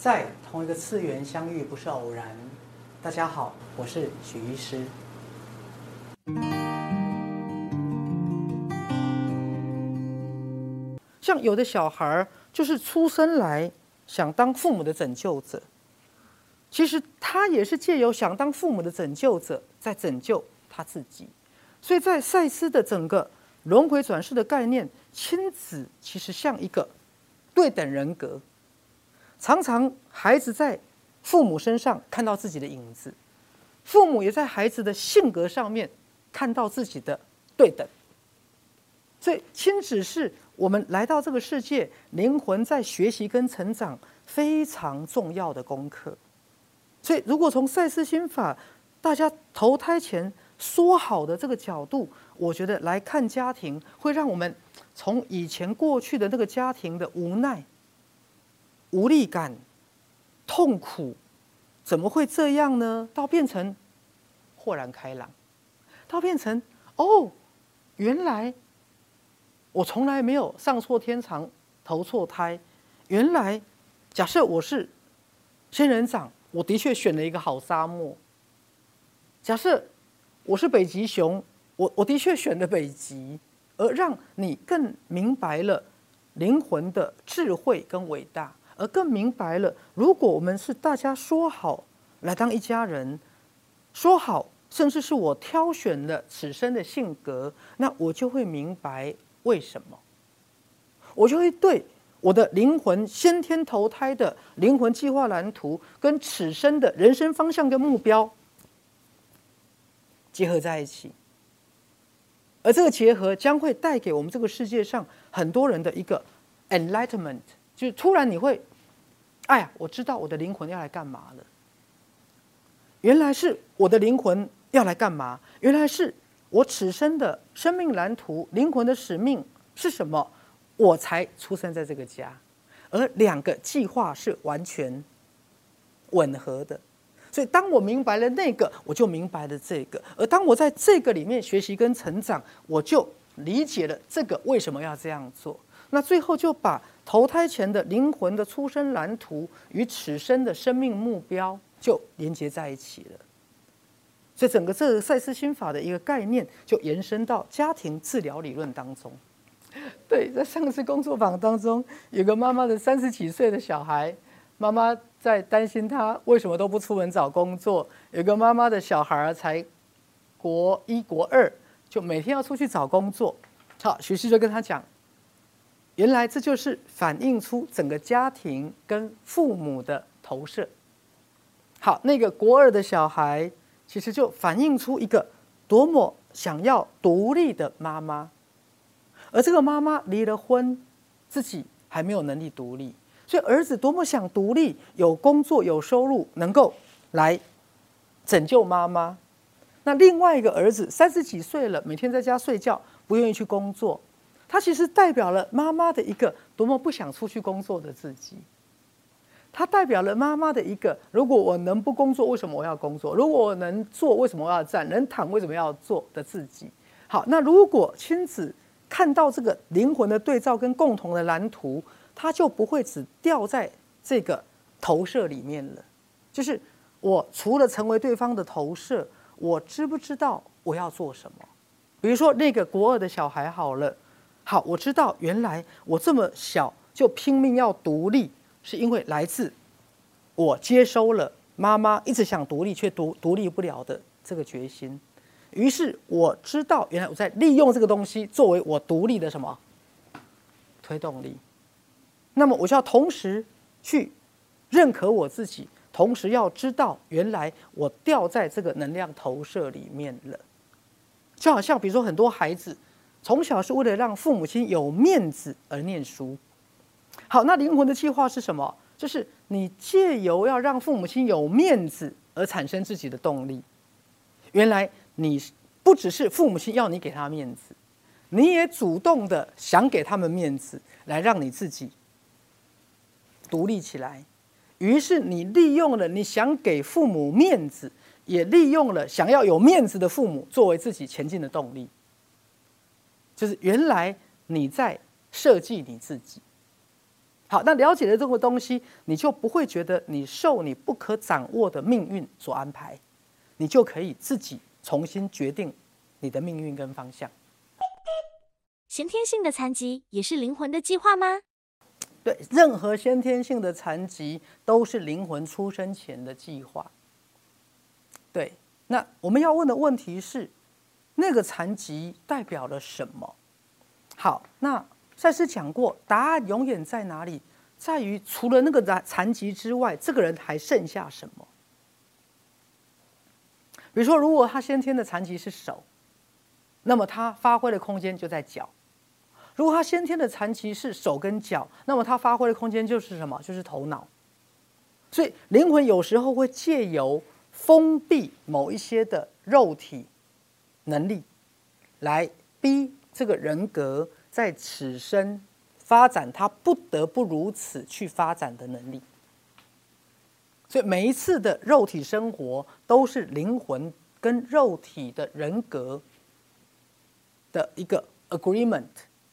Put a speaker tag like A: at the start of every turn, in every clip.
A: 在同一个次元相遇不是偶然。大家好，我是许医师。
B: 像有的小孩儿就是出生来想当父母的拯救者，其实他也是借由想当父母的拯救者，在拯救他自己。所以在赛斯的整个轮回转世的概念，亲子其实像一个对等人格。常常孩子在父母身上看到自己的影子，父母也在孩子的性格上面看到自己的对等。所以亲子是我们来到这个世界，灵魂在学习跟成长非常重要的功课。所以，如果从赛斯心法，大家投胎前说好的这个角度，我觉得来看家庭，会让我们从以前过去的那个家庭的无奈。无力感、痛苦，怎么会这样呢？到变成豁然开朗，到变成哦，原来我从来没有上错天堂、投错胎。原来，假设我是仙人掌，我的确选了一个好沙漠。假设我是北极熊，我我的确选了北极，而让你更明白了灵魂的智慧跟伟大。而更明白了，如果我们是大家说好来当一家人，说好，甚至是我挑选了此生的性格，那我就会明白为什么，我就会对我的灵魂先天投胎的灵魂计划蓝图跟此生的人生方向跟目标结合在一起，而这个结合将会带给我们这个世界上很多人的一个 enlightenment，就是突然你会。哎呀，我知道我的灵魂要来干嘛了。原来是我的灵魂要来干嘛？原来是我此生的生命蓝图、灵魂的使命是什么？我才出生在这个家，而两个计划是完全吻合的。所以，当我明白了那个，我就明白了这个；而当我在这个里面学习跟成长，我就理解了这个为什么要这样做。那最后就把。投胎前的灵魂的出生蓝图与此生的生命目标就连接在一起了，所以整个这个赛斯心法的一个概念就延伸到家庭治疗理论当中。对，在上次工作坊当中，有个妈妈的三十几岁的小孩，妈妈在担心他为什么都不出门找工作。有个妈妈的小孩才国一国二，就每天要出去找工作。好，徐师就跟他讲。原来这就是反映出整个家庭跟父母的投射。好，那个国二的小孩其实就反映出一个多么想要独立的妈妈，而这个妈妈离了婚，自己还没有能力独立，所以儿子多么想独立，有工作有收入，能够来拯救妈妈。那另外一个儿子三十几岁了，每天在家睡觉，不愿意去工作。他其实代表了妈妈的一个多么不想出去工作的自己，他代表了妈妈的一个：如果我能不工作，为什么我要工作？如果我能坐，为什么我要站？能躺，为什么要坐的自己？好，那如果亲子看到这个灵魂的对照跟共同的蓝图，他就不会只掉在这个投射里面了。就是我除了成为对方的投射，我知不知道我要做什么？比如说那个国二的小孩，好了。好，我知道原来我这么小就拼命要独立，是因为来自我接收了妈妈一直想独立却独独立不了的这个决心。于是我知道，原来我在利用这个东西作为我独立的什么推动力。那么我就要同时去认可我自己，同时要知道原来我掉在这个能量投射里面了。就好像比如说很多孩子。从小是为了让父母亲有面子而念书。好，那灵魂的计划是什么？就是你借由要让父母亲有面子而产生自己的动力。原来你不只是父母亲要你给他面子，你也主动的想给他们面子，来让你自己独立起来。于是你利用了你想给父母面子，也利用了想要有面子的父母作为自己前进的动力。就是原来你在设计你自己，好，那了解了这个东西，你就不会觉得你受你不可掌握的命运所安排，你就可以自己重新决定你的命运跟方向。
C: 先天性的残疾也是灵魂的计划吗？
B: 对，任何先天性的残疾都是灵魂出生前的计划。对，那我们要问的问题是，那个残疾代表了什么？好，那赛斯讲过，答案永远在哪里？在于除了那个残残疾之外，这个人还剩下什么？比如说，如果他先天的残疾是手，那么他发挥的空间就在脚。如果他先天的残疾是手跟脚，那么他发挥的空间就是什么？就是头脑。所以灵魂有时候会借由封闭某一些的肉体能力，来逼这个人格在此生发展他不得不如此去发展的能力。所以每一次的肉体生活都是灵魂跟肉体的人格的一个 agreement。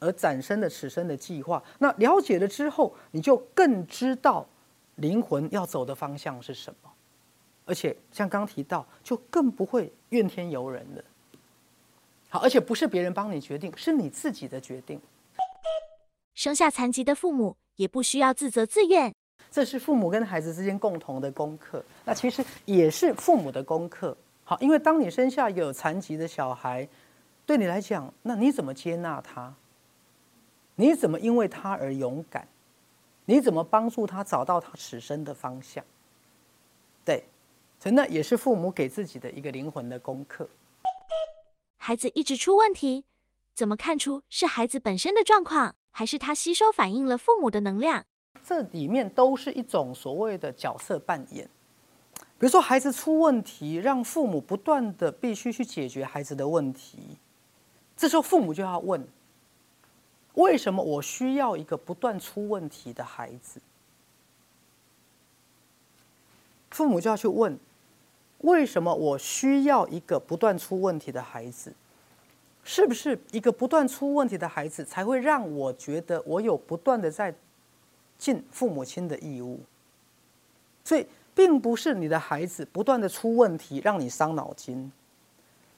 B: 而产生的此生的计划，那了解了之后，你就更知道灵魂要走的方向是什么，而且像刚提到，就更不会怨天尤人了。好，而且不是别人帮你决定，是你自己的决定。
C: 生下残疾的父母也不需要自责自怨，
B: 这是父母跟孩子之间共同的功课。那其实也是父母的功课。好，因为当你生下有残疾的小孩，对你来讲，那你怎么接纳他？你怎么因为他而勇敢？你怎么帮助他找到他此生的方向？对，所以那也是父母给自己的一个灵魂的功课。
C: 孩子一直出问题，怎么看出是孩子本身的状况，还是他吸收反映了父母的能量？
B: 这里面都是一种所谓的角色扮演。比如说，孩子出问题，让父母不断的必须去解决孩子的问题，这时候父母就要问。为什么我需要一个不断出问题的孩子？父母就要去问：为什么我需要一个不断出问题的孩子？是不是一个不断出问题的孩子才会让我觉得我有不断的在尽父母亲的义务？所以，并不是你的孩子不断的出问题让你伤脑筋。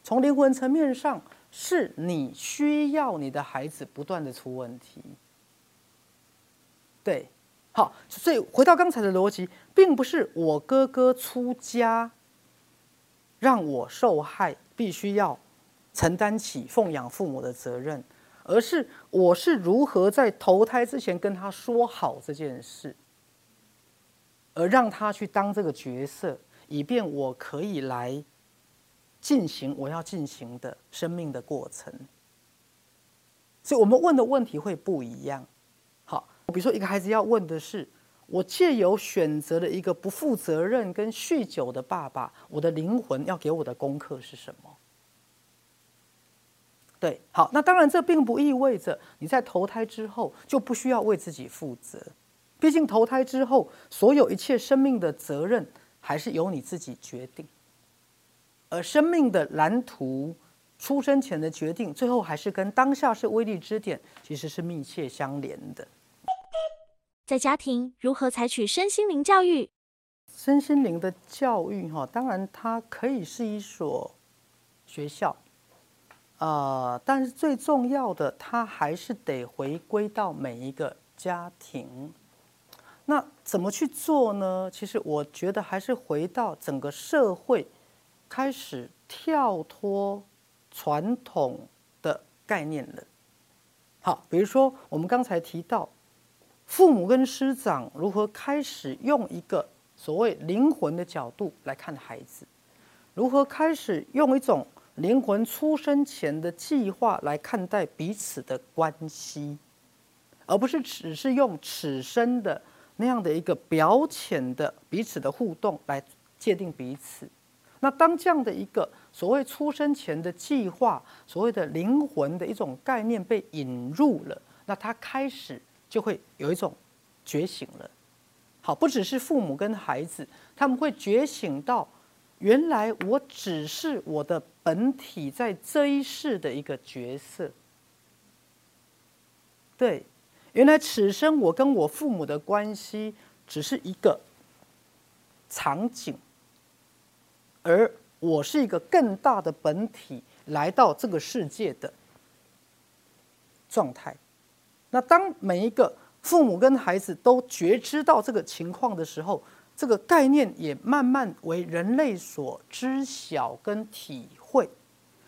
B: 从灵魂层面上。是你需要你的孩子不断的出问题，对，好，所以回到刚才的逻辑，并不是我哥哥出家让我受害，必须要承担起奉养父母的责任，而是我是如何在投胎之前跟他说好这件事，而让他去当这个角色，以便我可以来。进行我要进行的生命的过程，所以我们问的问题会不一样。好，比如说一个孩子要问的是：我借由选择了一个不负责任跟酗酒的爸爸，我的灵魂要给我的功课是什么？对，好，那当然这并不意味着你在投胎之后就不需要为自己负责，毕竟投胎之后所有一切生命的责任还是由你自己决定。而生命的蓝图，出生前的决定，最后还是跟当下是威力支点，其实是密切相连的。
C: 在家庭如何采取身心灵教育？
B: 身心灵的教育，哈，当然它可以是一所学校，呃，但是最重要的，它还是得回归到每一个家庭。那怎么去做呢？其实我觉得还是回到整个社会。开始跳脱传统的概念了。好，比如说我们刚才提到，父母跟师长如何开始用一个所谓灵魂的角度来看孩子，如何开始用一种灵魂出生前的计划来看待彼此的关系，而不是只是用此生的那样的一个表浅的彼此的互动来界定彼此。那当这样的一个所谓出生前的计划，所谓的灵魂的一种概念被引入了，那他开始就会有一种觉醒了。好，不只是父母跟孩子，他们会觉醒到，原来我只是我的本体在这一世的一个角色。对，原来此生我跟我父母的关系只是一个场景，而我是一个更大的本体来到这个世界的状态。那当每一个父母跟孩子都觉知到这个情况的时候，这个概念也慢慢为人类所知晓跟体会。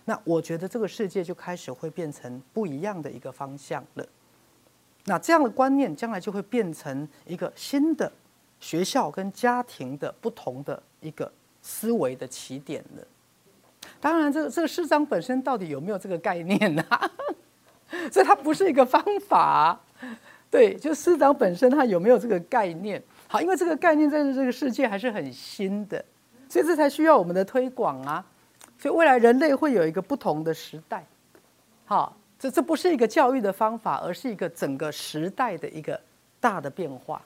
B: 那我觉得这个世界就开始会变成不一样的一个方向了。那这样的观念将来就会变成一个新的学校跟家庭的不同的一个思维的起点了。当然，这个这个师长本身到底有没有这个概念呢？所以它不是一个方法。对，就师长本身他有没有这个概念？好，因为这个概念在这个世界还是很新的，所以这才需要我们的推广啊。所以未来人类会有一个不同的时代。好，这这不是一个教育的方法，而是一个整个时代的一个大的变化。